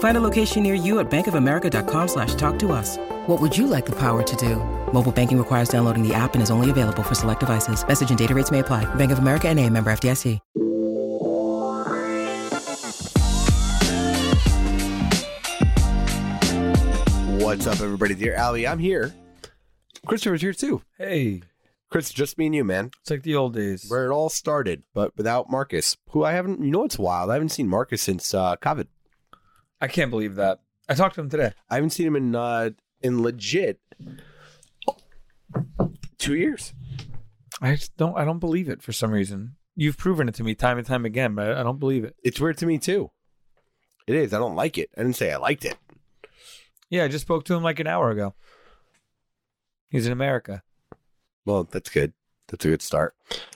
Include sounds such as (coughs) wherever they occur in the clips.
Find a location near you at bankofamerica.com slash talk to us. What would you like the power to do? Mobile banking requires downloading the app and is only available for select devices. Message and data rates may apply. Bank of America and a member FDIC. What's up, everybody? Dear Albie, I'm here. Christopher's here too. Hey, Chris, just me and you, man. it's like the old days. Where it all started, but without Marcus, who I haven't, you know, it's wild. I haven't seen Marcus since uh, COVID. I can't believe that. I talked to him today. I haven't seen him in uh, in legit two years. I just don't. I don't believe it for some reason. You've proven it to me time and time again, but I don't believe it. It's weird to me too. It is. I don't like it. I didn't say I liked it. Yeah, I just spoke to him like an hour ago. He's in America. Well, that's good. That's a good start.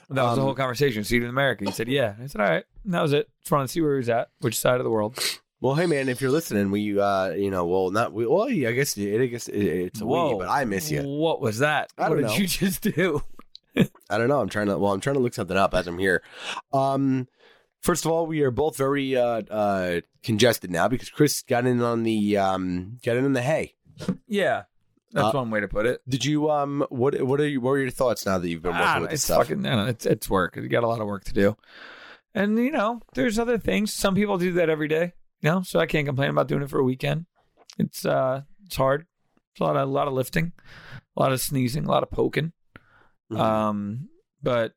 That was the Um, whole conversation. See you in America. He said, "Yeah." I said, "All right." And that was it. Just wanted to see where he was at, which side of the world. Well, hey man, if you're listening, we, uh, you know, well, not we. Well, yeah, I guess it, I guess it, it's a we, but I miss you. What was that? I don't what know. did you just do? (laughs) I don't know. I'm trying to. Well, I'm trying to look something up as I'm here. Um, first of all, we are both very uh, uh, congested now because Chris got in on the um, got in on the hay. Yeah, that's Uh, one way to put it. Did you um? What what are you, what are your thoughts now that you've been working Ah, with this it's stuff? fucking. No, no, it's it's work. You got a lot of work to do, and you know, there's other things. Some people do that every day. Know, so I can't complain about doing it for a weekend. It's uh, it's hard. It's a lot of a lot of lifting, a lot of sneezing, a lot of poking. Mhm. Um, but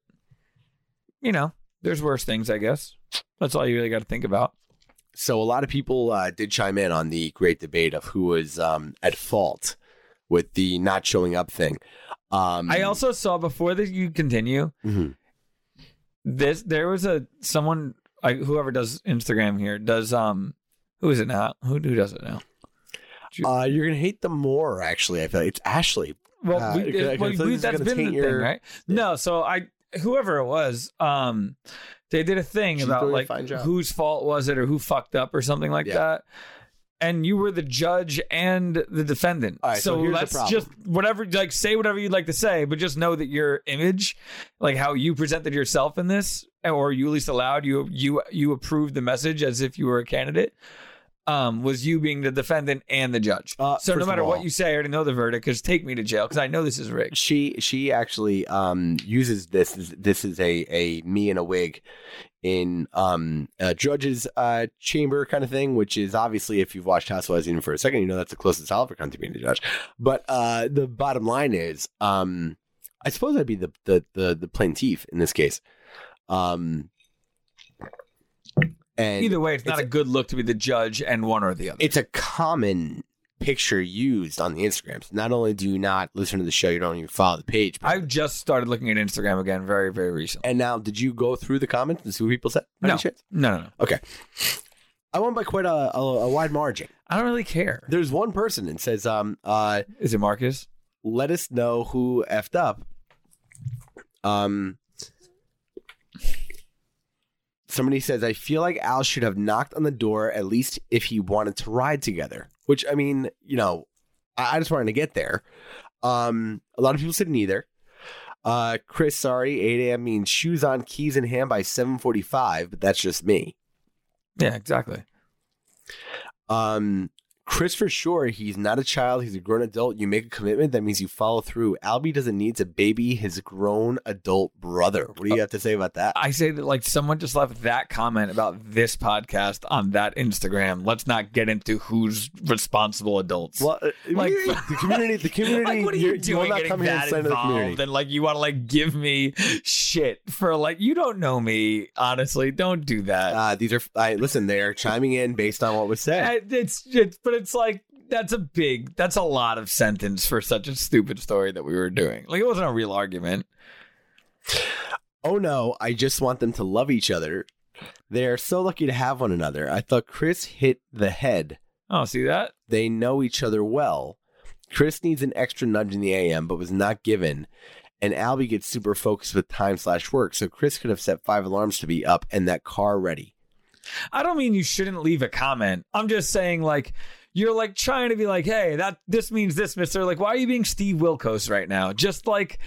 you know, there's worse things. I guess that's all you really got to think about. So a lot of people uh, did chime in on the great debate of who was um, at fault with the not showing up thing. Um, I also saw before that you continue. Mhm. This there was a someone like whoever does Instagram here does um who is it now? Who who does it now? Uh, you're gonna hate them more. Actually, I feel like it's Ashley. Well, Uh, we, I- I well, we- this is been the taint thing, your- right? No, so I whoever it was, um, they did a thing about like whose fault was it or who fucked up or something like Yeah. that. And you were the judge and the defendant. Right, so so let's just whatever like say whatever you'd like to say, but just know that your image, like how you presented yourself in this, or you at least allowed you you you approved the message as if you were a candidate. Um, was you being the defendant and the judge. Uh, so no matter all- what you say, I already know the verdict. Because take me to jail because I know this is rigged. she she actually um uses this this is a a me in a wig in um a judge's uh chamber kind of thing which is obviously if you've watched housewives even for a second you know that's the closest i'll ever come to being a judge but uh the bottom line is um i suppose i'd be the the the, the plaintiff in this case um and Either way, it's not it's a good look to be the judge and one or the other. it's a common picture used on the instagrams not only do you not listen to the show you don't even follow the page but I just started looking at Instagram again very, very recently. And now, did you go through the comments and see what people said? No, no, no, no. Okay. I won by quite a, a, a wide margin. I don't really care. There's one person that says, um, uh, Is it Marcus? let us know who effed up. Um, somebody says, I feel like Al should have knocked on the door at least if he wanted to ride together. Which, I mean, you know, I, I just wanted to get there. Um, a lot of people said neither. Uh, Chris, sorry, 8 a.m. means shoes on, keys in hand by 7:45, but that's just me. Yeah, exactly. Um, Chris, for sure, he's not a child. He's a grown adult. You make a commitment. That means you follow through. Albie doesn't need to baby his grown adult brother. What do you have to say about that? I say that like someone just left that comment about this podcast on that Instagram. Let's not get into who's responsible adults. Well, uh, Like- the community, the (laughs) community, like what are you you're- doing not getting come here and that involved community. and like you want to like give me shit for like you don't know me honestly don't do that Uh, these are, I, listen, they're chiming in based on what was said. Uh, it's, it's but it's like that's a big that's a lot of sentence for such a stupid story that we were doing like it wasn't a real argument Oh no, I just want them to love each other. They are so lucky to have one another. I thought Chris hit the head. oh see that They know each other well. Chris needs an extra nudge in the AM, but was not given. And Albie gets super focused with time slash work, so Chris could have set five alarms to be up and that car ready. I don't mean you shouldn't leave a comment. I'm just saying like you're like trying to be like, hey, that this means this, Mister. Like, why are you being Steve Wilkos right now? Just like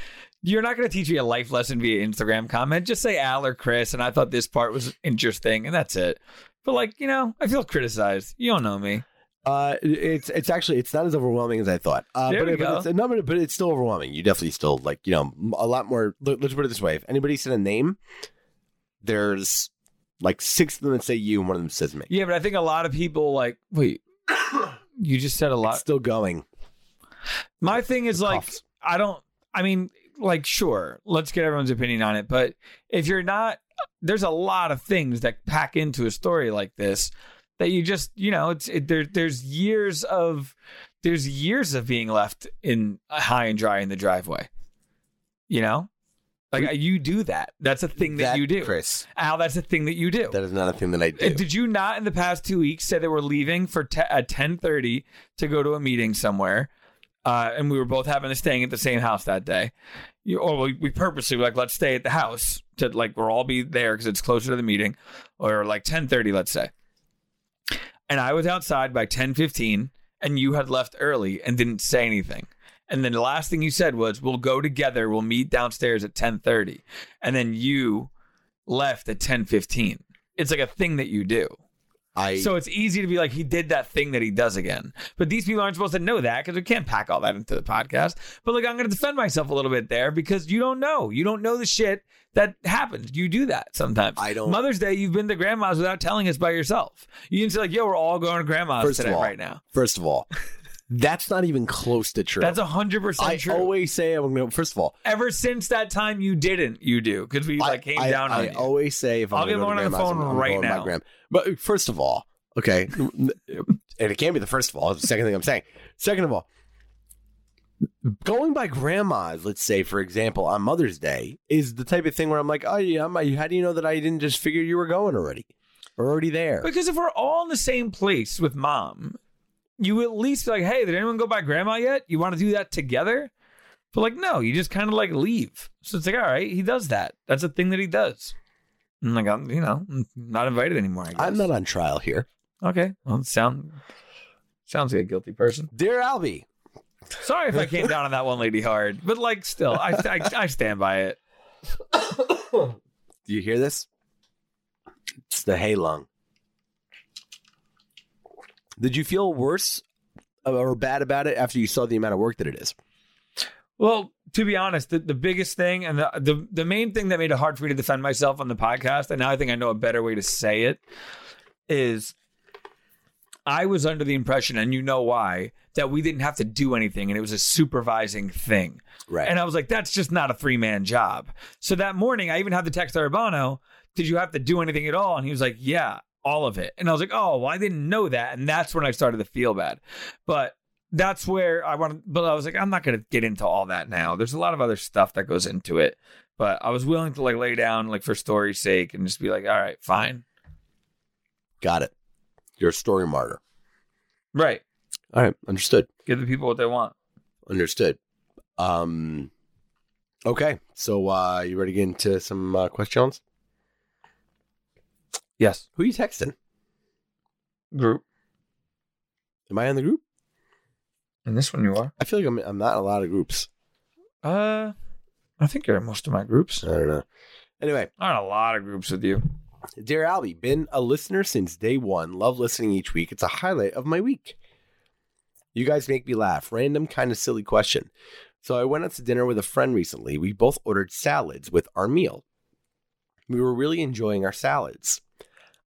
you're not going to teach me a life lesson via Instagram comment. Just say Al or Chris, and I thought this part was interesting, and that's it. But like you know, I feel criticized. You don't know me. Uh, it's it's actually it's not as overwhelming as I thought. Uh, There but, we it- but go. it's a number, but it's still overwhelming. You definitely still like you know a lot more. let- Let's put it this way: if anybody said a name, there's like six of them that say you, and one of them says me. Yeah, but I think a lot of people like wait. You just said a It's lot. still going. My thing is like Coughs. I don't I mean like sure, let's get everyone's opinion on it, but if you're not there's a lot of things that pack into a story like this that you just, you know, it's it, there there's years of there's years of being left in high and dry in the driveway. You know? Like you do that. That's a thing that, you do. Chris. Al, that's a thing that you do. That is not a thing that I do. Did you not in the past two weeks say that we're leaving for te- at ten thirty to go to a meeting somewhere, uh, and we were both having to staying at the same house that day, you, or we, we purposely were like let's stay at the house to like we'll all be there because it's closer to the meeting, or like ten thirty let's say. And I was outside by ten fifteen, and you had left early and didn't say anything. And then the last thing you said was, "We'll go together. We'll meet downstairs at ten 30. And then you left at ten fifteen. It's like a thing that you do. I So it's easy to be like, he did that thing that he does again. But these people aren't supposed to know that because we can't pack all that into the podcast. But like, I'm going to defend myself a little bit there because you don't know. You don't know the shit that happens. You do that sometimes. I don't- Mother's Day, you've been to grandma's without telling us by yourself. You didn't say like, yo, we're all going to grandma's first today of all, right now. First of all, that's not even close to true. That's a hundred percent true. I always say I'm going. to First of all, Ever since that time, you didn't. You do because we like came I, down I, on I you. always say if I'm I'll gonna get on the phone I'm- I'm right my now. But first of all, okay, (laughs) and it can't be the first of all. It's the second thing I'm saying. Second of all, going by grandma's, let's say for example, on Mother's Day, is the type of thing where I'm like, oh yeah, I'm, how do you know that I didn't just figure you were going already? We're already there. Because if we're all in the same place with mom, you at least be like, hey, did anyone go by grandma yet? You want to do that together? But like, no, you just kind of like leave. So it's like, all right, he does that. That's a thing that he does. I'm like, I'm, you know, I'm not invited anymore. I guess. I'm not on trial here. Okay. Well, sound sounds like a guilty person. Dear Albie, Sorry if I came down on that one lady hard, but like, still, I I, I stand by it. (coughs) do you hear this? It's the hay lung. Did you feel worse uh, or bad about it after you saw the amount of work that it is? Well, to be honest, the, the biggest thing and the, the the main thing that made it hard for me to defend myself on the podcast, and now I think I know a better way to say it, is I was under the impression, and you know why, that we didn't have to do anything and it was a supervising thing. Right. And I was like, that's just not a three man job. So that morning, I even had the text Urbano, did you have to do anything at all? And he was like, yeah, all of it. And I was like, oh, well, I didn't know that. And that's when I started to feel bad. But that's where I wanted, but I was like, I'm not going to get into all that now. There's a lot of other stuff that goes into it. But I was willing to like lay down, like for story's sake, and just be like, all right, fine. Got it. You're a story martyr. Right. All right. Understood. Give the people what they want. Understood. Um. Okay. So, uh, you ready to get into some uh, questions? Yes. Who you texting? Group. Am I in the group? In this one you are. I feel like I'm I'm not in a lot of groups. Uh, I think you're in most of my groups. I don't know. Anyway, I'm in a lot of groups with you. dear Albie, been a listener since day one. Love listening each week. It's a highlight of my week. You guys make me laugh. Random, kind of silly question. So I went out to dinner with a friend recently. We both ordered salads with our meal. We were really enjoying our salads.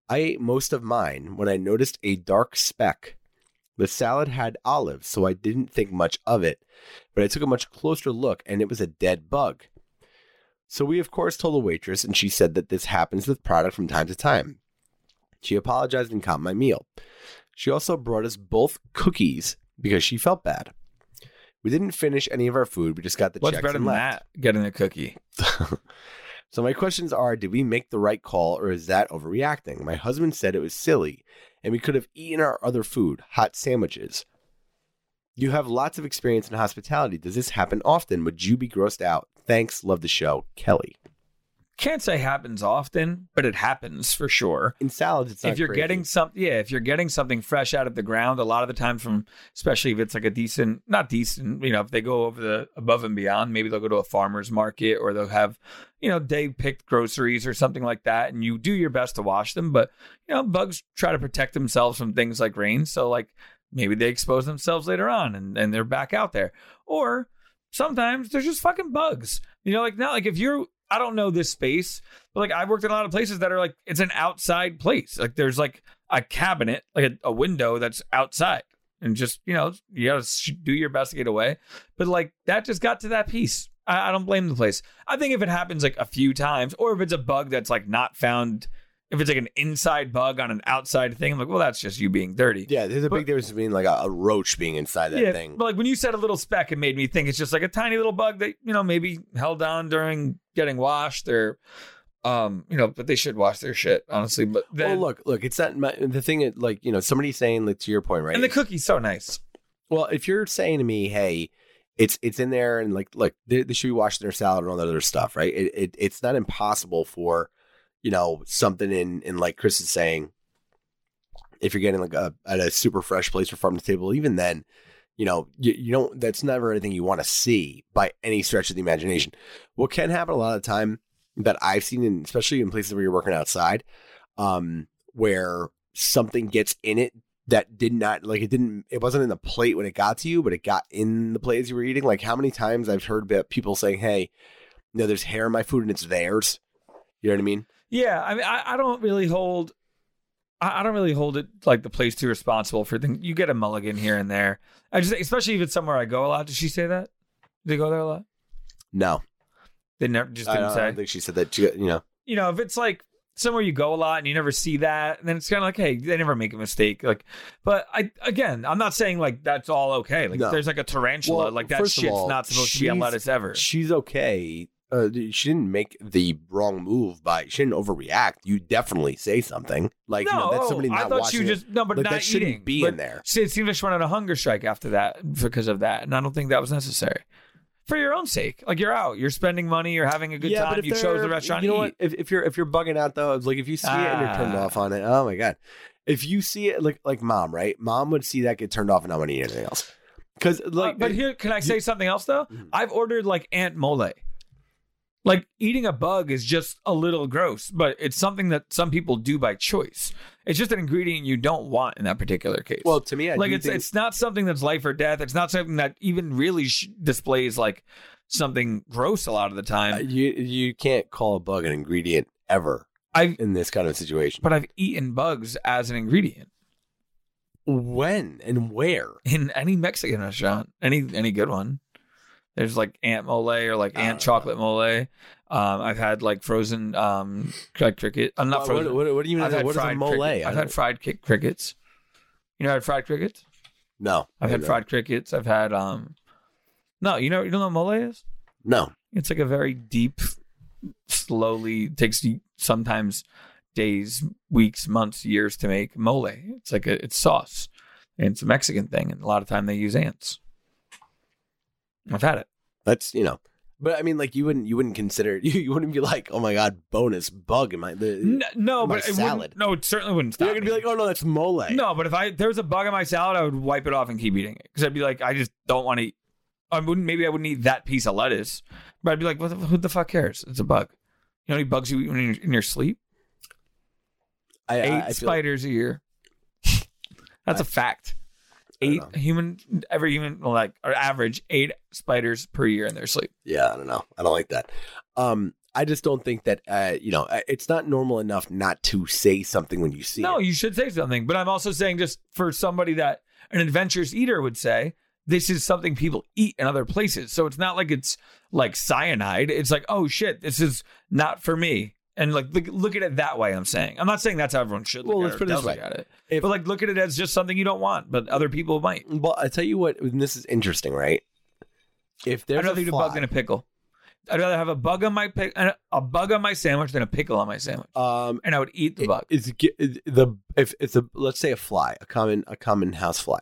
I ate most of mine when I noticed a dark speck. The salad had olives, so I didn't think much of it, but I took a much closer look and it was a dead bug. So we, of course, told the waitress, and she said that this happens with product from time to time. She apologized and caught my meal. She also brought us both cookies because she felt bad. We didn't finish any of our food. We just got the What's checks better and than left. that? Getting a cookie. (laughs) so my questions are: Did we make the right call, or is that overreacting? My husband said it was silly, and we could have eaten our other food, hot sandwiches. You have lots of experience in hospitality. Does this happen often? Would you be grossed out? Thanks. Love the show, Kelly. Can't say happens often, but it happens for sure. In salads, it's not if you're crazy. getting some yeah if you're getting something fresh out of the ground a lot of the time from especially if it's like a decent not decent you know if they go over the above and beyond maybe they'll go to a farmer's market or they'll have you know day picked groceries or something like that and you do your best to wash them but you know bugs try to protect themselves from things like rain so like maybe they expose themselves later on and, and they're back out there or sometimes they're just fucking bugs you know like not like if you're I don't know this space, but like I've worked in a lot of places that are like it's an outside place. Like there's like a cabinet, like a, a window that's outside, and just you know you gotta sh- do your best to get away. But like that just got to that piece. I, I don't blame the place. I think if it happens like a few times, or if it's a bug that's like not found, if it's like an inside bug on an outside thing, I'm like, well, that's just you being dirty. yeah, there's a But- big difference between like a, a roach being inside that yeah, thing. But like when you said a little speck, it made me think it's just like a tiny little bug that you know maybe held on during getting washed or, um, you know, but they should wash their shit honestly. But then, well, look, look, it's not my, the thing. That, like you know, somebody saying like to your point, right? and the cookie's so nice. Well, if you're saying to me, hey, it's it's in there and like look, they, they should be washing their salad and all that other stuff, right? It, it it's not impossible for, you know, something in in like Chris is saying, if you're getting like a at a super fresh place or farm to table, even then, you know, you, you don't that's never anything you want to see by any stretch of the imagination. What can happen a lot of the time that I've seen, in, especially in places where you're working outside, um, where something gets in it that did not like it didn't it wasn't in the plate when it got to you, but it got in the plate as you were eating. Like how many times I've heard people saying, "Hey, you know, there's hair in my food and it's theirs." You know what I mean? Yeah, I mean, I, I don't really hold. I I don't really hold it like the place too responsible for things. You get a mulligan here and there. I just, especially if it's somewhere I go a lot. Did she say that? Did they go there a lot? No, They never just didn't I say. don't think she said that. You know, you know, if it's like somewhere you go a lot and you never see that, then it's kind of like, hey, they never make a mistake. Like, but I again, I'm not saying like that's all okay. Like, No. if there's like a tarantula, Well, like that shit's all, not supposed to be on lettuce ever. she's okay. Uh, she didn't make the wrong move by she didn't overreact. You definitely say something like no, you know, that's somebody I not thought watching you it. just no, but Like, not that shouldn't eating. be But in there. see, It seemed like she went on a hunger strike after that because of that, and I don't think that was necessary. For your own sake, like you're out, you're spending money, you're having a good yeah, time. if You chose the restaurant You know what? If, if you're if you're bugging out though, like if you see it and you're turned Ah. off on it, oh my god. If you see it like like mom, right? Mom would see that get turned off and not want to eat anything else. Because like, Uh, but here, can I say something else though? Mhm. I've ordered like Ant mole. Like eating a bug is just a little gross, but it's something that some people do by choice. It's just an ingredient you don't want in that particular case. well, to me, I like do it's think- it's not something that's life or death. It's not something that even really sh- displays like something gross a lot of the uh, time. you you can't call a bug an ingredient ever I've in this kind of situation. but I've eaten bugs as an ingredient when and where? in any Mexican restaurant, any any good one. There's like ant mole or like ant Uh. chocolate mole. Um, I've had like frozen um like cricket. I'm not What- frozen. What, what, what do you mean? I've had What is a fried mole? cricket- I I've don't- had fried ki- crickets. You know, I had fried crickets. no. I've had No. fried crickets. I've had um. No, you know you don't know what mole is? No. It's like a very deep, slowly takes you sometimes days, weeks, months, years to make mole. It's like a it's sauce, and it's a Mexican thing, and a lot of time they use ants. I've had it. That's you know. But I mean, like you wouldn't you wouldn't consider you, (laughs) you wouldn't be like, oh my god, bonus bug in my the. N- no, my but salad. no, it certainly wouldn't. Stop You're gonna be like, oh no, that's mole. no, but if I there was a bug in my salad, I would wipe it off and keep eating it because I'd be like, I just don't want to. eat. I wouldn't. Maybe I wouldn't eat that piece of lettuce, but I'd be like, what the, who the fuck cares? It's a bug. You know how many bugs you eat when you're in your sleep? I, I- Eight I feel- spiders a year. (laughs) That's a fact. Eight human every human well, like or average eight spiders per year in their sleep. Yeah, I don't know. I don't like that. Um, I just don't think that uh, you know, it's not normal enough not to say something when you see No, it. you should say something. But I'm also saying just for somebody that an adventurous eater would say, this is something people eat in other places. So it's not like it's like cyanide. It's like, oh shit, this is not for me. And like look, look at it that way. I'm saying. I'm not saying that's how everyone should look Well, at let's it. put it this way. at it. If- but like look at it as just something you don't want, but other people might. Well, I tell you what, and this is interesting, right? If there's I'd rather a eat a bug in a pickle. I'd rather have a bug on my pick, a bug on my sandwich than a pickle on my sandwich, um, and I would eat the bug. is the if it's a let's say a fly, a common a common house fly,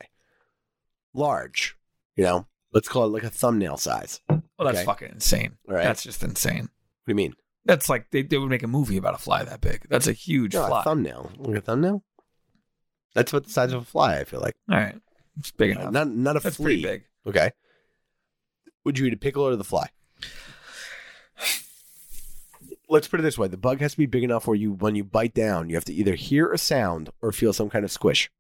large, you know, let's call it like a thumbnail size. Well, that's okay. fucking insane. Right. That's just insane. What do you mean? That's like they, they would make a movie about a fly that big. That's a huge No, fly. a thumbnail. Like a thumbnail. That's what the size of a fly. I feel like All right, it's big enough. not not a That's flea. pretty big. Okay. Would you eat a pickle or the fly? Let's put it this way: the bug has to be big enough where you, when you bite down, you have to either hear a sound or feel some kind of squish.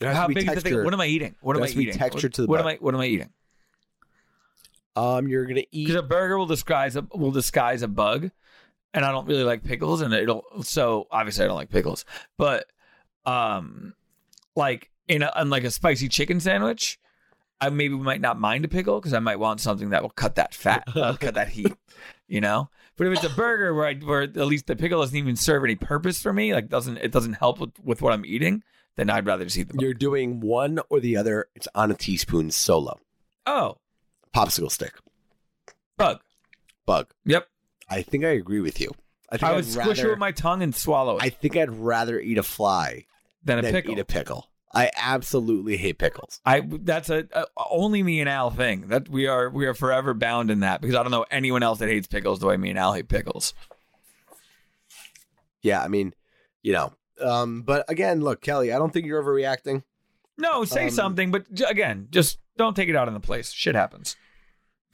How big is the thing? What am I eating? What There am I has to be eating? texture what, to the what am. I? What am I eating? Um, you're gonna eat. Because a burger will disguise a will disguise a bug, and I don't really like pickles, and it'll so obviously I don't like pickles, but um, like in a on like a spicy chicken sandwich, I maybe might not mind a pickle because I might want something that will cut that fat, (laughs) uh, cut that heat, you know. But if it's a burger where I, where at least the pickle doesn't even serve any purpose for me, like doesn't it doesn't help with, with what I'm eating, then I'd rather just eat the. You're doing one or the other. It's on a teaspoon solo. Oh, Popsicle stick. bug. Bug. Yep. I think I agree with you. I think I would would squish it with my tongue and swallow it I think I'd rather eat a fly than a than pickle. eat a pickle. I absolutely hate pickles. I that's a, a only me and Al thing that we are we are forever bound in that because I don't know anyone else that hates pickles the way me and Al hate pickles. Yeah, I mean, you know. Um, but again, look, Kelly, I don't think you're overreacting. No, say Um, something, but j- again, just don't take it out on the place. Shit happens.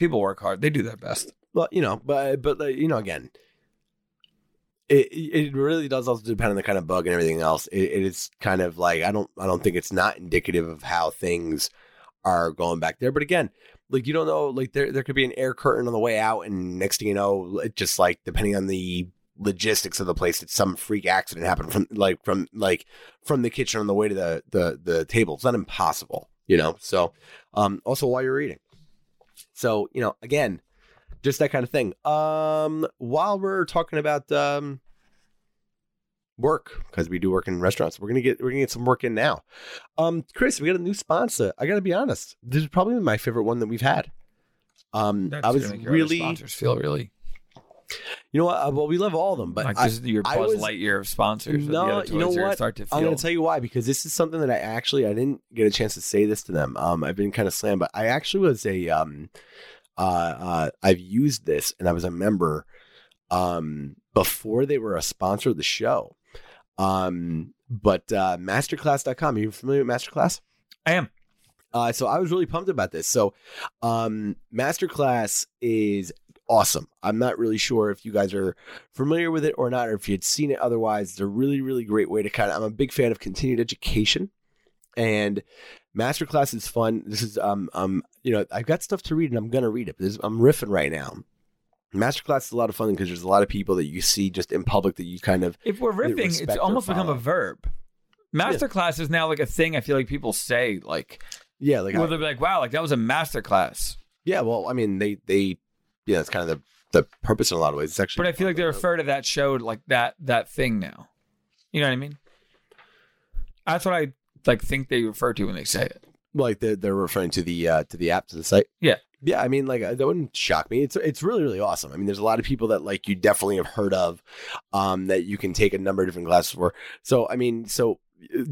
People work hard; they do their best. Well, you know, but but you know, again, it it really does also depend on the kind of bug and everything else. It, it is kind of like I don't I don't think it's not indicative of how things are going back there. But again, like you don't know, like there there could be an air curtain on the way out, and next thing you know, just like depending on the logistics of the place, it's some freak accident happened from like from like from the kitchen on the way to the the the table. It's not impossible, you know. So, um, also while you're eating, so you know, again, just that kind of thing. Um, while we're talking about um work, because we do work in restaurants, we're gonna get we're gonna get some work in now. Um, Chris, we got a new sponsor. I gotta be honest, this is probably my favorite one that we've had. Um, I was gonna make your really, sponsors feel really you know what? uh, Well, we love all of them, but like I, this is your I Buzz was- Lightyear of sponsors. No, you know what? Start to feel. I'm going to tell you why because this is something that I actually I didn't get a chance to say this to them. Um, I've been kind of slammed, but I actually was a um, uh, uh, I've used this and I was a member, um, before they were a sponsor of the show. Um, but uh, masterclass.com. Are you familiar with Masterclass? I am. Uh, so I was really pumped about this. So, um, Masterclass is awesome. I'm not really sure if you guys are familiar with it or not, or if you had seen it otherwise. It's a really, really great way to kind of. I'm a big fan of continued education, and Masterclass is fun. This is um um you know I've got stuff to read and I'm gonna read it. But this, I'm riffing right now. Masterclass is a lot of fun because there's a lot of people that you see just in public that you kind of If we're riffing, it's almost become a verb. Masterclass is now like a thing. I feel like people say like, yeah like well, they'll be like, "Wow, like that was a masterclass." yeah well I mean they they yeah that's kind of the the purpose in a lot of ways. It's actually But I feel like they refer to that show like that that thing now. You know what I mean? That's what I like think they refer to when they say it. like they're, they're referring to the uh to the app to the site Yeah. yeah i mean like uh, that wouldn't shock me it's it's really really awesome i mean there's a lot of people that like you definitely have heard of um that you can take a number of different classes for so i mean so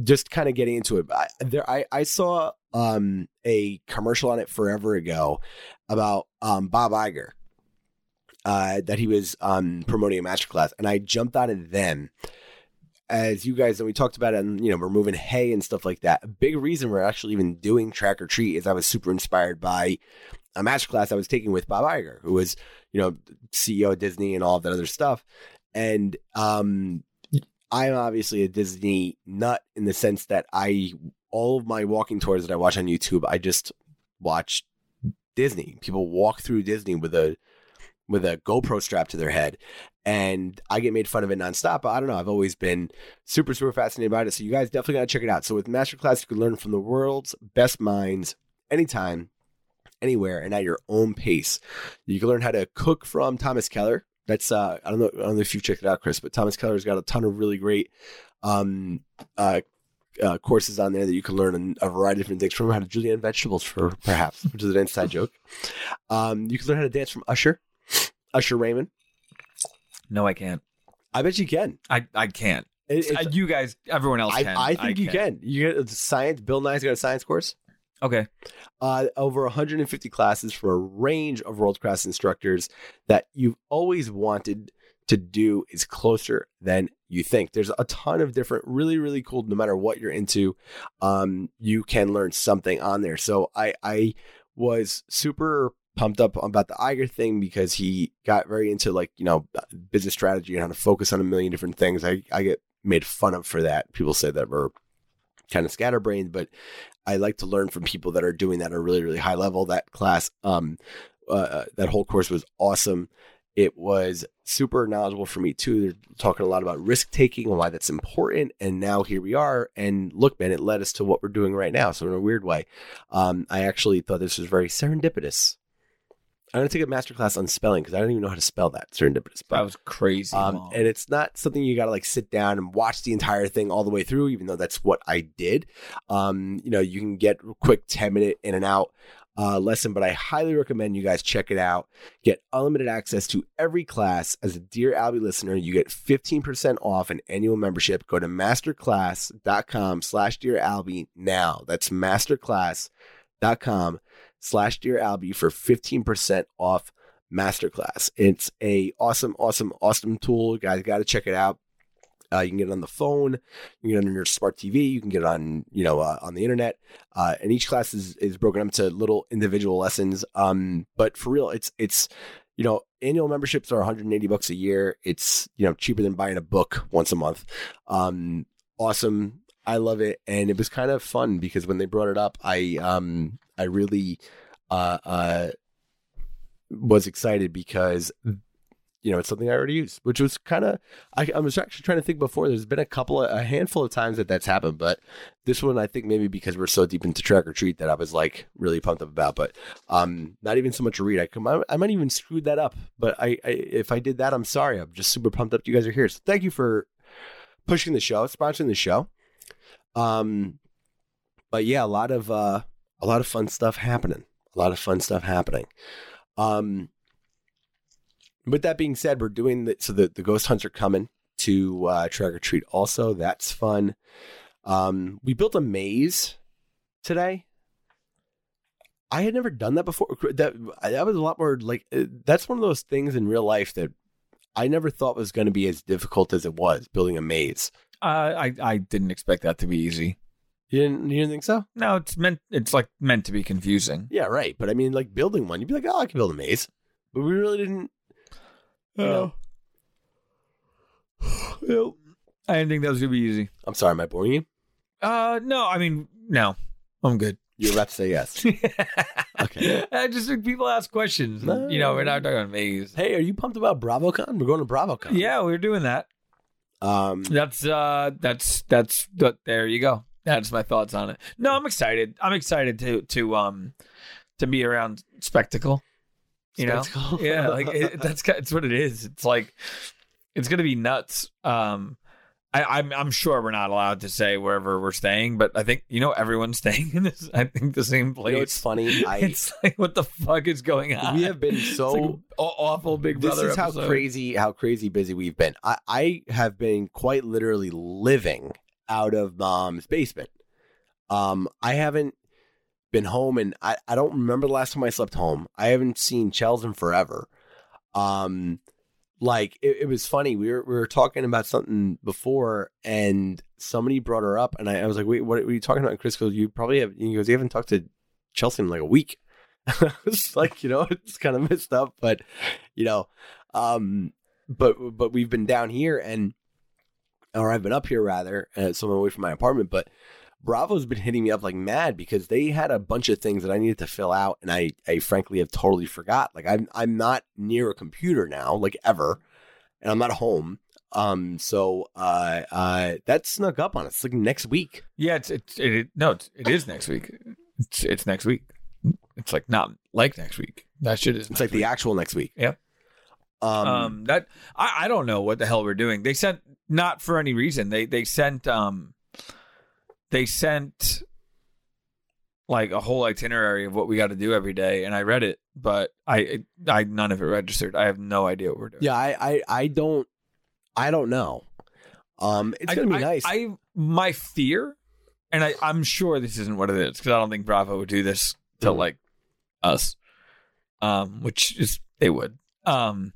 just kind of getting into it I, there i i saw um a commercial on it forever ago about um bob Iger uh that he was um promoting a masterclass and i jumped on it then as you guys and we talked about it and you know we're moving hay and stuff like that. A big reason we're actually even doing track or treat is i was super inspired by a masterclass i was taking with bob Iger, who was you know ceo of disney and all of that other stuff. And um I'm obviously a Disney nut in the sense that I all of my walking tours that I watch on YouTube, I just watch Disney. People walk through Disney with a with a GoPro strap to their head, and I get made fun of it nonstop. But I don't know. I've always been super super fascinated by it. So you guys definitely got to check it out. So with Masterclass, you can learn from the world's best minds anytime, anywhere, and at your own pace. You can learn how to cook from Thomas Keller. That's uh, I don't know. I don't know if you've checked it out, Chris, but Thomas Keller's got a ton of really great um, uh, uh, courses on there that you can learn a variety of different things from how to julienne vegetables for perhaps, which is an inside joke. (laughs) Um, you can learn how to dance from Usher, Usher Raymond. No, I can't. I bet you can. I, I can't. It- Uh, you guys, everyone else I, can. I think you can't. can. You get science. Bill Nye's got a science course. Okay. uh, over 150 classes for a range of world class instructors that you've always wanted to do is closer than you think. There's a ton of different, really, really cool. No matter what you're into, um, you can learn something on there. So I, I was super pumped up about the Iger thing because he got very into like you know business strategy and how to focus on a million different things. I, I get made fun of for that. People say that we're kind of scatterbrained, but I like to learn from people that are doing that at a really, really high level. That class, um, uh, that whole course was awesome. It was super knowledgeable for me too. They're talking a lot about risk taking and why that's important. And now here we are. And look, man, it led us to what we're doing right now. So in a weird way, um, I actually thought this was very serendipitous. I'm gonna take a master class on spelling because I don't even know how to spell that serendipitous. That was crazy. Um, and it's not something you got to like sit down and watch the entire thing all the way through, even though that's what I did. Um, you know, you can get a quick 10 minute in and out uh, lesson, but I highly recommend you guys check it out. Get unlimited access to every class. As a Dear Albie listener, you get 15% off an annual membership. Go to masterclass.com slash Dear Albie now. That's masterclass.com slash Dear Albie for 15% off masterclass. It's a awesome, awesome, awesome tool. You guys got to check it out. Uh, you can get it on the phone. You can get it on your smart TV. You can get it on, you know, uh, on the internet. Uh, and each class is, is broken up into little individual lessons. Um, but for real, it's it's you know, annual memberships are 180 bucks a year. It's you know cheaper than buying a book once a month. Um, awesome. I love it, and it was kind of fun because when they brought it up, I um I really uh uh was excited because you know it's something I already use, which was kind of I, I was actually trying to think before. There's been a couple a handful of times that that's happened, but this one I think maybe because we're so deep into track or treat that I was like really pumped up about. But um, not even so much a read. I come I, I might even screwed that up, but I, I if I did that, I'm sorry. I'm just super pumped up. You guys are here, so thank you for pushing the show, sponsoring the show. Um, but yeah, a lot of uh, a lot of fun stuff happening. A lot of fun stuff happening. Um, with that being said, we're doing the, so the, the ghost hunts are coming to uh, Trick or Treat. Also, that's fun. Um, we built a maze today. I had never done that before. That that was a lot more like uh, that's one of those things in real life that I never thought was going to be as difficult as it was building a maze. uh, I I didn't expect that to be easy. You didn't, you didn't think so? No, it's meant. It's like meant to be confusing. Yeah, right. But I mean, like building one, you'd be like, oh, I can build a maze. But we really didn't. You know. (sighs) I didn't think that was gonna be easy. I'm sorry, am I boring you? Uh, no. I mean, no. I'm good. You're about to say yes. (laughs) Okay. I just think people ask questions. No. You know, we're not talking about maze. hey, are you pumped about BravoCon? We're going to BravoCon. Yeah, we're doing that. Um. That's uh that's that's that there you go. That's my thoughts on it. No, I'm excited. I'm excited to to um to be around spectacle. You Spectacle? know? (laughs) Yeah, like it, that's it's what it is. It's like it's going to be nuts. Um I, I'm I'm sure we're not allowed to say wherever we're staying, but I think you know everyone's (laughs) staying in this. I think the same place. You know, it's funny. (laughs) I it's like what the fuck is going on? we have been so like awful Big Brother. this is how crazy how crazy busy we've been I, I have been quite literally living out of mom's basement. Um i haven't been home and i, I don't remember the last time i slept home. I haven't seen chels in forever. Um like it, it was funny. We were we were talking about something before and somebody brought her up and i, I was like wait what are you talking about? And chris goes you probably have he goes you haven't talked to chelsea in like a week. (laughs) It's like you know (laughs) it's kind of messed up but you know um but but we've been down here and or I've been up here rather, uh, so I'm away from my apartment. But Bravo's been hitting me up like mad because they had a bunch of things that I needed to fill out, and I, I frankly have totally forgot. Like I'm, I'm not near a computer now, like ever, and I'm not home. Um, so uh, uh, that snuck up on us like next week. Yeah, it's it's it, it no, it's, it is next week. It's it's next week. It's like not like next week. That shit is. It's like the actual next week. Yep. Um, um that I, I don't know what the hell we're doing they sent not for any reason they they sent um they sent like a whole itinerary of what we got to do every day and i read it but i i none of it registered i have no idea what we're doing yeah, I, I, I don't, I don't know. Um, it's gonna be nice. I my fear, and I, I'm sure this isn't what it is because I don't think Bravo would do this to Mhm. like us, um, which is they would. Um,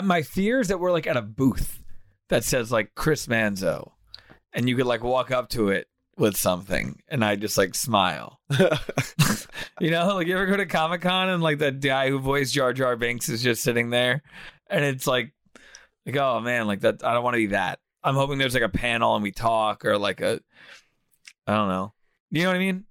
my fear is that we're like at a booth that says like Chris Manzo, and you could like walk up to it with something, and I just like smile. (laughs) you know, like you ever go to Comic Con and like that guy who voiced Jar Jar Binks is just sitting there, and it's like, like oh man, like that. I don't want to be that. I'm hoping there's like a panel and we talk, or like a, I don't know. You know what I mean?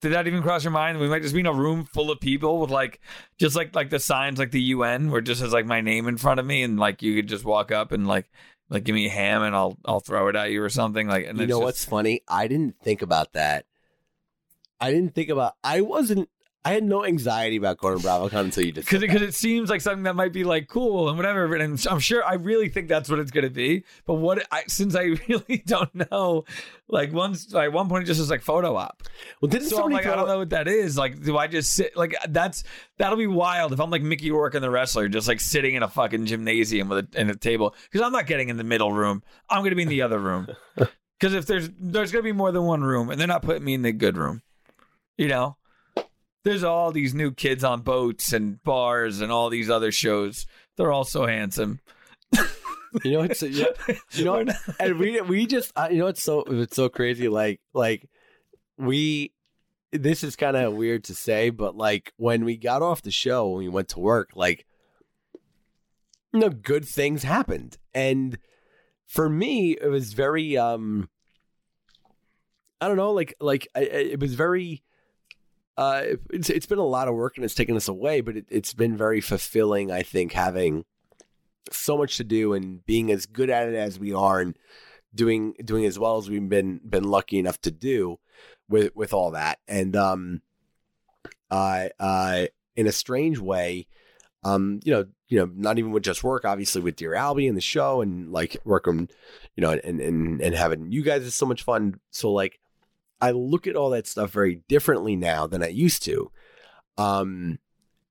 Did that even cross your mind? We might just be in a room full of people with like, just like like the signs like the UN, where it just has like my name in front of me, and like you could just walk up and like like give me a ham and I'll I'll throw it at you or something like. And you know just- what's funny? I didn't think about that. I didn't think about. I wasn't. I had no anxiety about to BravoCon until you just. because because it seems like something that might be like cool and whatever, and I'm, sure I really think that's what it's going to be. But what I since I (laughs) really don't know, like once like one point it just was like photo op. Well, didn't So somebody like, I don't know what that is. Like, do I just sit? Like, that's that'll be wild if I'm like Mickey Rourke and the wrestler, just like sitting in a fucking gymnasium with a, in a table. Because I'm not getting in the middle room. I'm going to be in the other room. (laughs) Because if there's there's going to be more than one room, and they're not putting me in the good room, you know. There's all these new kids on boats and bars and all these other shows. They're all so handsome. You know, it's you know, (laughs) you know what? and we we just you know it's so it's so crazy. Like like we. This is kind of weird to say, but like when we got off the show, when we went to work, like you know, good things happened, and for me, it was very um, I don't know, like like it was very. Uh, it's it's been a lot of work and it's taken us away, but it, it's been very fulfilling. I think having so much to do and being as good at it as we are and doing doing as well as we've been been lucky enough to do with with all that and um uh uh in a strange way um you know you know not even with just work obviously with dear albie and the show and like working you know and and and having you guys is so much fun so like i look at all that stuff very differently now than i used to um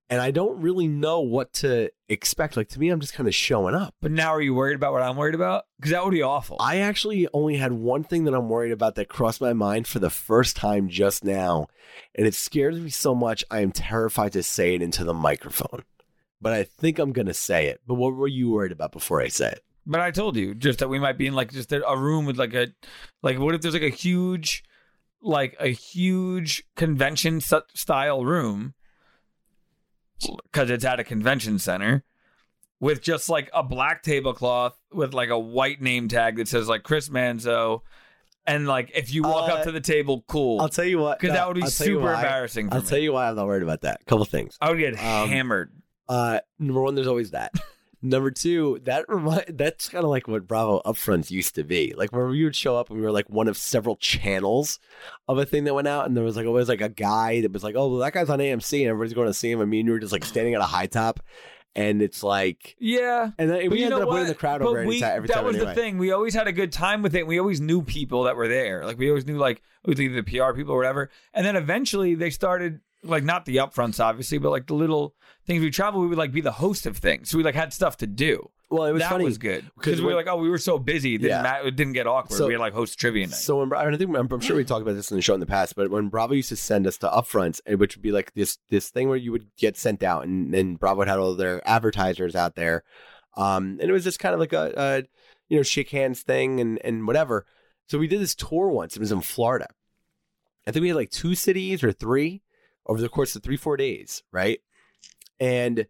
and i don't really know what to expect like to me i'm just kind of showing up But now, are you worried about what I'm worried about? Because that would be awful. I actually only had one thing that I'm worried about that crossed my mind for the first time just now, and it scares me so much I am terrified to say it into the microphone. But I think I'm gonna say it. But what were you worried about before I say it? But I told you just that we might be in like just a a room with like a like what if there's like a huge like a huge convention style room because it's at a convention center with just like a black tablecloth with like a white name tag that says like Chris Manzo and like if you walk Uh, up to the table cool I'll tell you what, because no, that would be I'll tell you super embarrassing for I'll me. tell you why I'm not worried about that. couple things. I would get Um, hammered. Uh, number one, there's always that. (laughs) number two, that remind that's kind of like what Bravo upfronts used to be. Like where we would show up and we were like one of several channels of a thing that went out, and there was like always like a guy that was like, "Oh, well, that guy's on AMC," and everybody's going to see him. I mean, you were just like standing at a high top, and it's like, Yeah. and then we ended up winning the crowd over every we- time. Every that time was anyway. the thing. We always had a good time with it. We always knew people that were there. Like we always knew like it was either the PR people or whatever. And then eventually they started like not the upfronts obviously, but like the little things we travel, We would like be the host of things. So we like had stuff to do. Well, it was that funny was good because we were like, oh, we were so busy. It didn't Yeah. matter. It didn't get awkward. So- we had like host trivia night. So when Bra- I think I'm, I'm sure we talked about this in the show in the past, but when Bravo used to send us to upfronts, eh, which would be like this this thing where you would get sent out, and, and Bravo had all their advertisers out there, um, and it was just kind of like a, a you know shake hands thing and and whatever. So we did this tour once. It was in Florida. I think we had like two cities or three over the course of three four days, right? And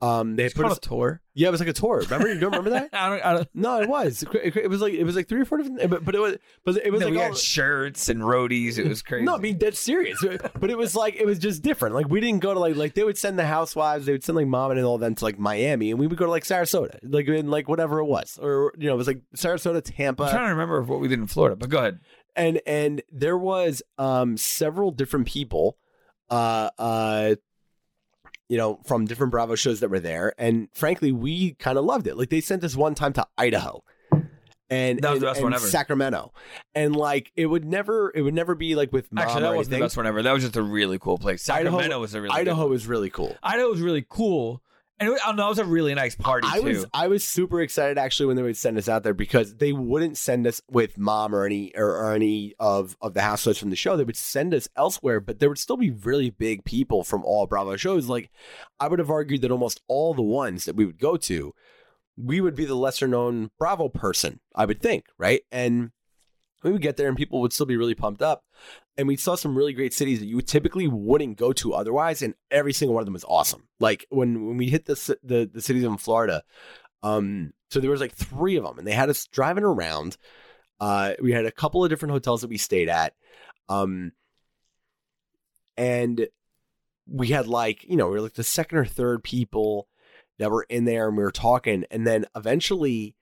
Um, they It's put us, a tour. yeah, it was like a tour. Remember? You don't remember that? (laughs) I don't. I don't No, it was. It, it was like it was like three or four different. But, but it was but it was no, like we all, had shirts and roadies. It was crazy. (laughs) No, I mean dead serious. but it was like it was just different. Like we didn't go to like like they would send the housewives, they would send like mom and all them to like Miami, and we would go to like Sarasota, like in like whatever it was, or you know it was like Sarasota, I'm Tampa, trying to remember what we did in Florida, but go ahead. and and there was um several different people, uh uh. You know, from different Bravo shows that were there, and frankly, we kind of loved it. Like they sent us one time to Idaho, and That was and- the best one ever. Sacramento, and like it would never, it would never be like with mom Actually, that wasn't the best one ever. That was just a really cool place. Idaho- Sacramento was a really Idaho was really cool. Idaho was really cool, and was, oh, I don't know. It was a really nice party I too. was I was super excited actually when they would send us out there because they wouldn't send us with mom or any or, or any of of the housewives from the show. They would send us elsewhere, but there would still be really big people from all Bravo shows. Like I would have argued that almost all the ones that we would go to, we would be the lesser known Bravo person. I would think, right? And we would get there and people would still be really pumped up. And we saw some really great cities that you typically wouldn't go to otherwise, and every single one of them was awesome. Like when when we hit the the, the cities in Florida, um, so there was like three of them, and they had us driving around. Uh, we had a couple of different hotels that we stayed at, um, and we had like you know we were like the second or third people that were in there, and we were talking, and then eventually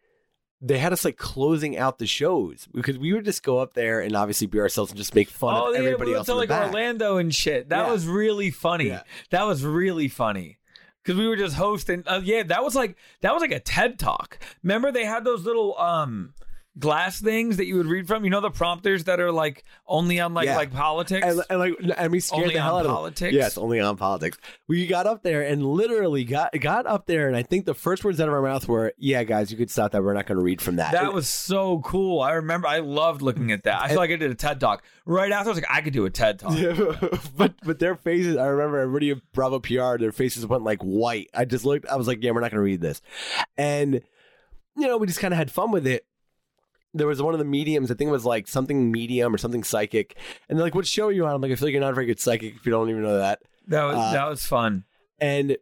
they had us like closing out the shows because we would just go up there and obviously be ourselves and just make fun oh, of yeah, everybody we else. went to like back. Orlando and shit. That Yeah. was really funny. Yeah. That was really funny. Because we were just hosting. Uh, yeah, that was like that was like a TED talk. Remember they had those little um glass things that you would read from. You know the prompters that are like only on like Yeah. like politics. and, and like and we scared Only the hell out of them. politics? Yes, only on politics. We got up there and literally got got up there, and I think the first words out of our mouth were, "Yeah, guys, you could stop that. We're not going to read from that." That was so cool. I remember I loved looking at that. I feel like I did a TED talk. Right after I was like, I could do a TED talk. (laughs) but but their faces. I remember everybody at Bravo PR. Their faces went like white. I just looked. I was like, "Yeah, we're not going to read this," and you know, we just kind of had fun with it. There was one of the mediums. I think it was like something medium or something psychic, and they're like, "What show are you on?" I'm like, "I feel like you're not a very good psychic if you don't even know that." That was Uh, that was fun. and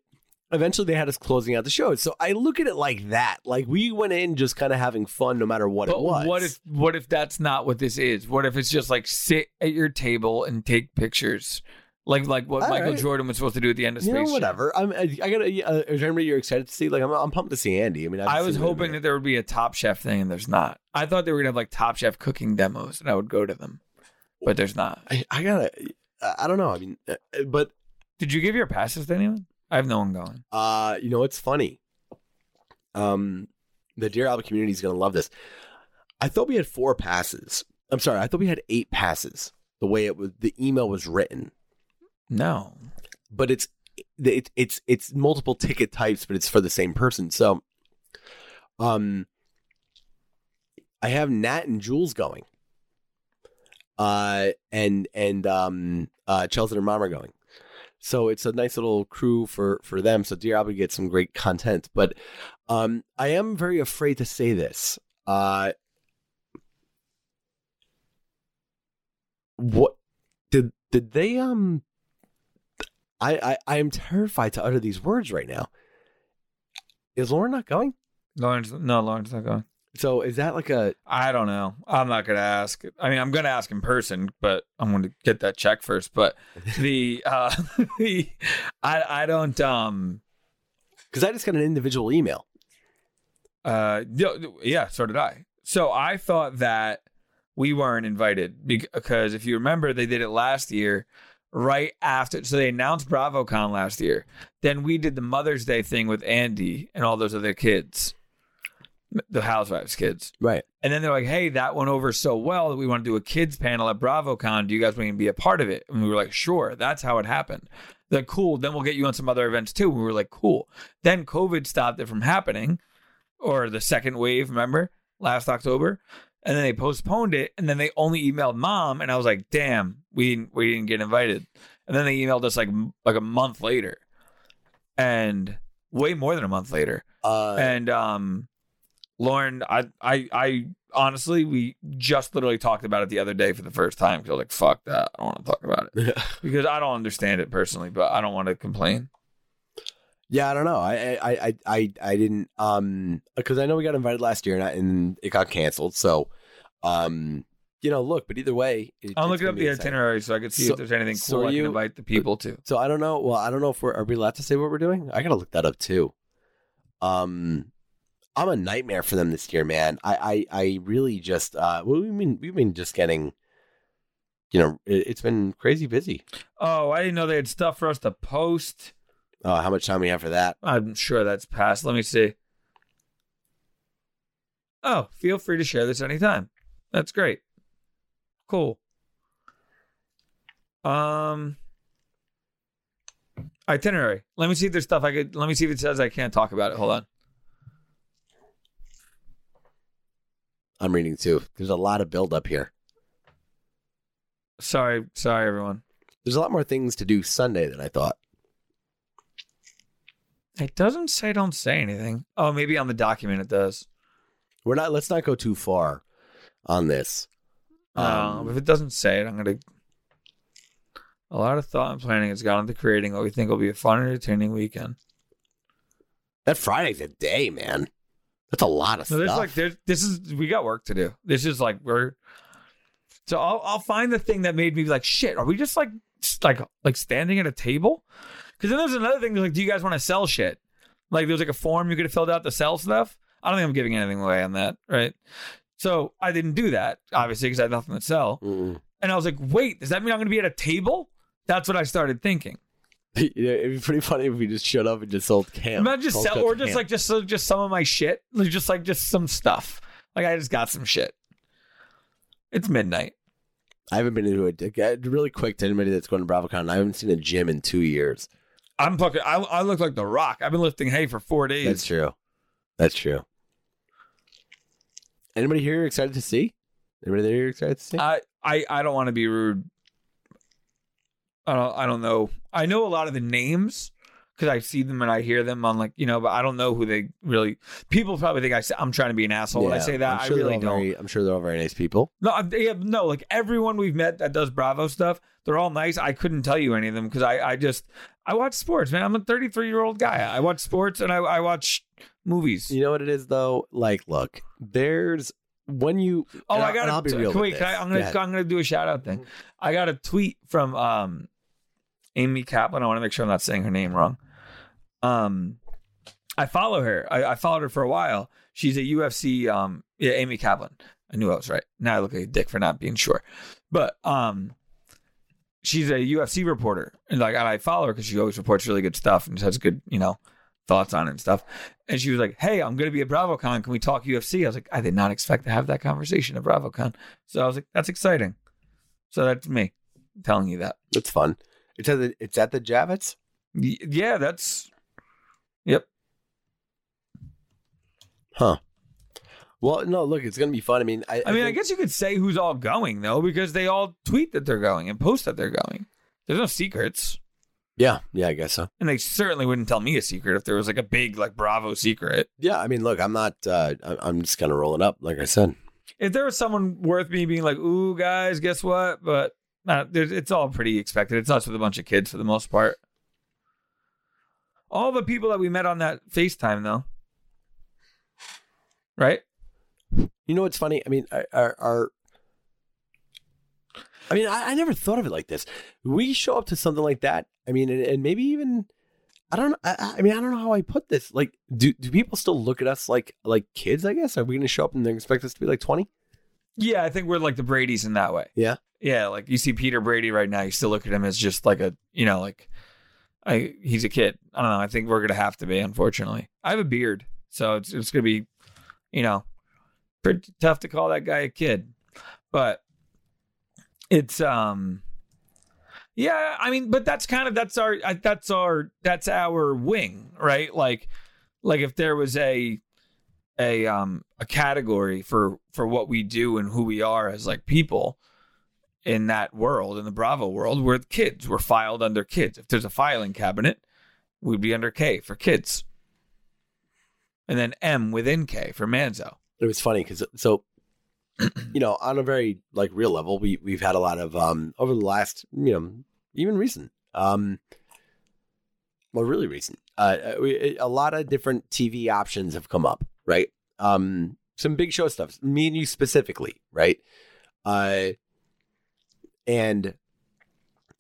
eventually they had us closing out the show. So I look at it like that. Like we went in just kind of having fun no matter what But it was. what if what if that's not what this is? What if it's just like sit at your table and take pictures, like like what All Michael right. Jordan was supposed to do at the end of you Space know, Jam? whatever. I'm, I, I gotta. Uh, is anybody you're excited to see? Like, I'm, I'm pumped to see Andy. I mean, I've I was hoping in that there would be a Top Chef thing, and there's not. I thought they were gonna have like Top Chef cooking demos, and I would go to them, but there's not. I, I gotta. I I don't know. I mean, uh, but Did you give your passes to anyone? I have no one going. uh, you know, it's funny. Um, the Dear Albie community is gonna love this. I thought we had four passes. I'm sorry. I thought we had eight passes. The way it was, the email was written. No, but it's it, it's it's multiple ticket types, but it's for the same person. So, um, I have Nat and Jules going, uh, and and um, uh, Chelsea and her Mom are going. So it's a nice little crew for for them. So Dear Albie gets some great content, but um, I am very afraid to say this. Uh, what did did they um I, I I am terrified to utter these words right now. Is Lauren not going? Lauren's no, Lauren's not going. So is that like a I don't know. I'm not gonna ask. I mean, I'm gonna ask in person, but I'm gonna get that check first. But (laughs) the uh, (laughs) the I I don't um because I just got an individual email. uh yeah, yeah so did I. So I thought that we weren't invited because if you remember, they did it last year. Right after, so they announced BravoCon last year. Then we did the Mother's Day thing with Andy and all those other kids, the Housewives kids. Right. And then they're like, hey, that went over so well that we want to do a kids panel at BravoCon. Do you guys want to be a part of it? And we were like, sure. That's how it happened. They're like, cool. Then we'll get you on some other events too. We were like, cool. Then COVID stopped it from happening, or the second wave, remember, last October. And then they postponed it. And then they only emailed mom. And I was like, damn, we didn't, we didn't get invited. And then they emailed us like like a month later. And way more than a month later Uh, and um lauren I, I i honestly we just literally talked about it the other day for the first time because i was like fuck that i don't want to talk about it (laughs) because i don't understand it personally but i don't want to complain Yeah, I don't know. I I I I, I didn't um because I know we got invited last year and, I, and it got canceled. So, um, you know, look, but either way, it, I'm looking up the exciting. itinerary so I can see So- if there's anything so cool I you- can invite the people to. So I don't know. Well, I don't know if we're are we allowed to say what we're doing. I gotta look that up too. Um, I'm a nightmare for them this year, man. I I, I really just uh, well, we mean we've been just getting, you know, it, it's been crazy busy. Oh, I didn't know they had stuff for us to post. Uh, how much time we have for that? I'm sure that's past. Let me see. Oh, feel free to share this anytime. That's great. Cool. Um itinerary. Let me see if there's stuff I could let me see if it says I can't talk about it. Hold on. I'm reading too. There's a lot of build up here. Sorry, sorry everyone. There's a lot more things to do Sunday than I thought. It doesn't say don't say anything. Oh, maybe on the document it does. We're not. Let's not go too far on this. Um, if it doesn't say it, I'm gonna. A lot of thought and planning has gone into creating what we think will be a fun, entertaining weekend. that Friday's a day, man. That's a lot of So there's stuff. like there's this is we got work to do. This is like we're. So I'll I'll find the thing that made me be like shit. Are we just like s- like like standing at a table? Because then there's another thing. Like, do you guys want to sell shit? Like there's like a form you could have filled out to sell stuff. I don't think I'm giving anything away on that, right? So I didn't do that obviously because I had nothing to sell. Mm. And I was like, wait, does that mean I'm going to be at a table? That's what I started thinking. (laughs) Yeah, it'd be pretty funny if we just showed up and just sold camp. Imagine just sell, or just camp. like just so just some of my shit, like just like just some stuff. Like I just got some shit. It's midnight. I haven't been into it. uh, Really quick to anybody that's going to BravoCon, I haven't seen a gym in two years. I'm fucking. I, I look like the Rock. I've been lifting hay for four days. That's true. That's true. Anybody here excited to see? Anybody there excited to see? I I I don't want to be rude. I don't I don't know. I know a lot of the names because I see them and I hear them on like you know, but I don't know who they really. People probably think I say, I'm trying to be an asshole when I say that. Sure I really don't. Very, I'm sure they're all very nice people. No, I- have, no, like everyone we've met that does Bravo stuff, they're all nice. I couldn't tell you any of them because I, I just, I watch sports, man. I'm a 33 year old guy. I watch sports and I, I watch movies. You know what it is though? Like, look, there's when you. Oh, I got and I'll be real. wait. Can I, I'm gonna. I'm gonna do a shout out thing. I got a tweet from um, Amy Kaplan. I want to make sure I'm not saying her name wrong. Um, I follow her. I, I followed her for a while. She's a UFC. Um, yeah, Amy Kaplan. I knew I was right. Now I look like a dick for not being sure, but um, she's a UFC reporter, and like I follow her because she always reports really good stuff and has good, you know, thoughts on it and stuff. And she was like, "Hey, I'm going to be at BravoCon. Can we talk UFC?" I was like, "I did not expect to have that conversation at BravoCon." So I was like, "That's exciting." So that's me telling you that. It's fun. It's at the it's at the Javits. Y- yeah, that's. Yep. Huh. Well, no, look, it's gonna be fun. I mean, I, I mean, I think- guess you could say who's all going though, because they all tweet that they're going and post that they're going. There's no secrets, Yeah, yeah, I guess so. and they certainly wouldn't tell me a secret if there was like a big like Bravo secret. Yeah, I mean, look, I'm not. uh I'm just kind of rolling up, like I said. if there was someone worth me being like, "Ooh, guys, guess what?" But uh, it's all pretty expected. It's us with a bunch of kids for the most part. All the people that we met on that FaceTime, though, right? You know what's funny? I mean, our, our I mean, I, I never thought of it like this. We show up to something like that. I mean, and, and maybe even I don't. I, I mean, I don't know how I put this. Like, do do people still look at us like like kids? I guess are we going to show up and they expect us to be like twenty? Yeah, I think we're like the Brady's in that way. Yeah. Yeah, like you see Peter Brady right now, you still look at him as just like a, you know, like I he's a kid. I don't know. I think we're gonna have to be, unfortunately. I have a beard, so it's it's gonna be, you know, pretty tough to call that guy a kid. But it's um yeah, I mean, but that's kind of that's our that's our that's our wing, right? Like like if there was a a um a category for for what we do and who we are as like people in that world in the bravo world we're kids. We're filed under kids. If there's a filing cabinet we'd be under k for kids. And then m within k for manzo. It was funny because so you know on a very like real level, we we've had a lot of um over the last you know even recent um well really recent uh, we, a lot of different TV options have come up, right? Um, some big show stuff. Me and you specifically, right? Uh, and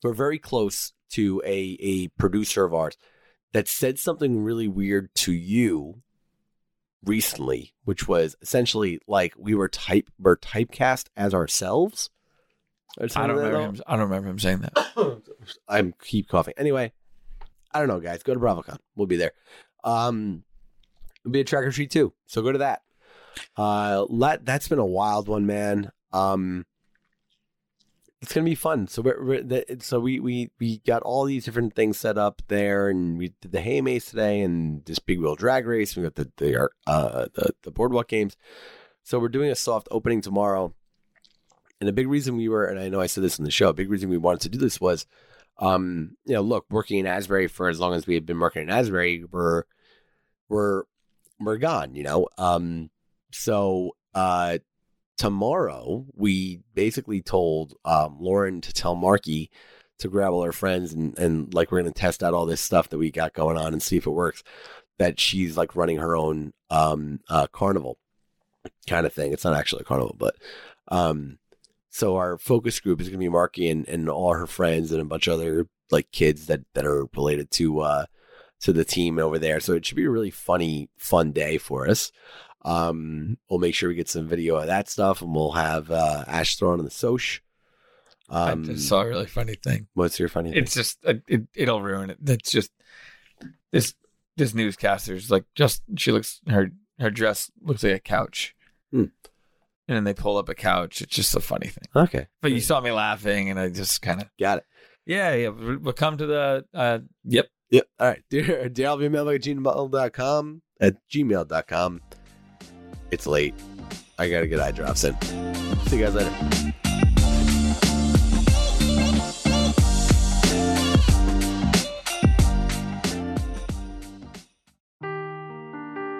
we're very close to a a producer of ours that said something really weird to you recently, which was essentially like we were type were typecast as ourselves. I don't remember him. I don't remember him saying that. (coughs) I'm keep coughing. Anyway, I don't know, guys. Go to BravoCon. We'll be there. Um, it'll be a track or treat too. So go to that. Uh, let that's been a wild one, man. Um, it's gonna be fun. So we're, we're the, so we we we got all these different things set up there, and we did the hay maze today, and this big wheel drag race. We got the the uh the the boardwalk games. So we're doing a soft opening tomorrow. And a big reason we were, and I know I said this in the show, a big reason we wanted to do this was um, you know, look, working in Asbury for as long as we had been working in Asbury, we're we're we're gone, you know. Um, so uh, tomorrow we basically told um, Lauren to tell Marky to grab all her friends and and like we're gonna test out all this stuff that we got going on and see if it works. That she's like running her own um uh, carnival kind of thing. It's not actually a carnival, but um so our focus group is going to be Marky and, and all her friends and a bunch of other like kids that, that are related to uh to the team over there. So it should be a really funny, fun day for us. Um, we'll make sure we get some video of that stuff, and we'll have uh, Ash thrown on the Soch. Um, I just saw a really funny thing. what's your funny? Thing? It's just uh, it, it'll ruin it. That's just this this newscaster's like just she looks her her dress looks like a couch, Hmm. and then they pull up a couch. It's just a funny thing. thing? Okay, But you saw me laughing, and I just kind of got it. yeah yeah. we- We'll come to the uh yep. Yep. All right. (laughs) Dear, dear Albie Mailbag at gmail.com. At gmail.com. It's late. I got to get eye drops in. See you guys later.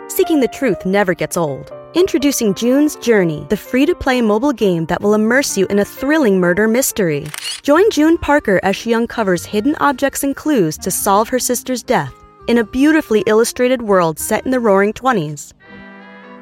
Seeking the truth never gets old. Introducing June's Journey, the free to play mobile game that will immerse you in a thrilling murder mystery. Join June Parker as she uncovers hidden objects and clues to solve her sister's death in a beautifully illustrated world set in the roaring 20s.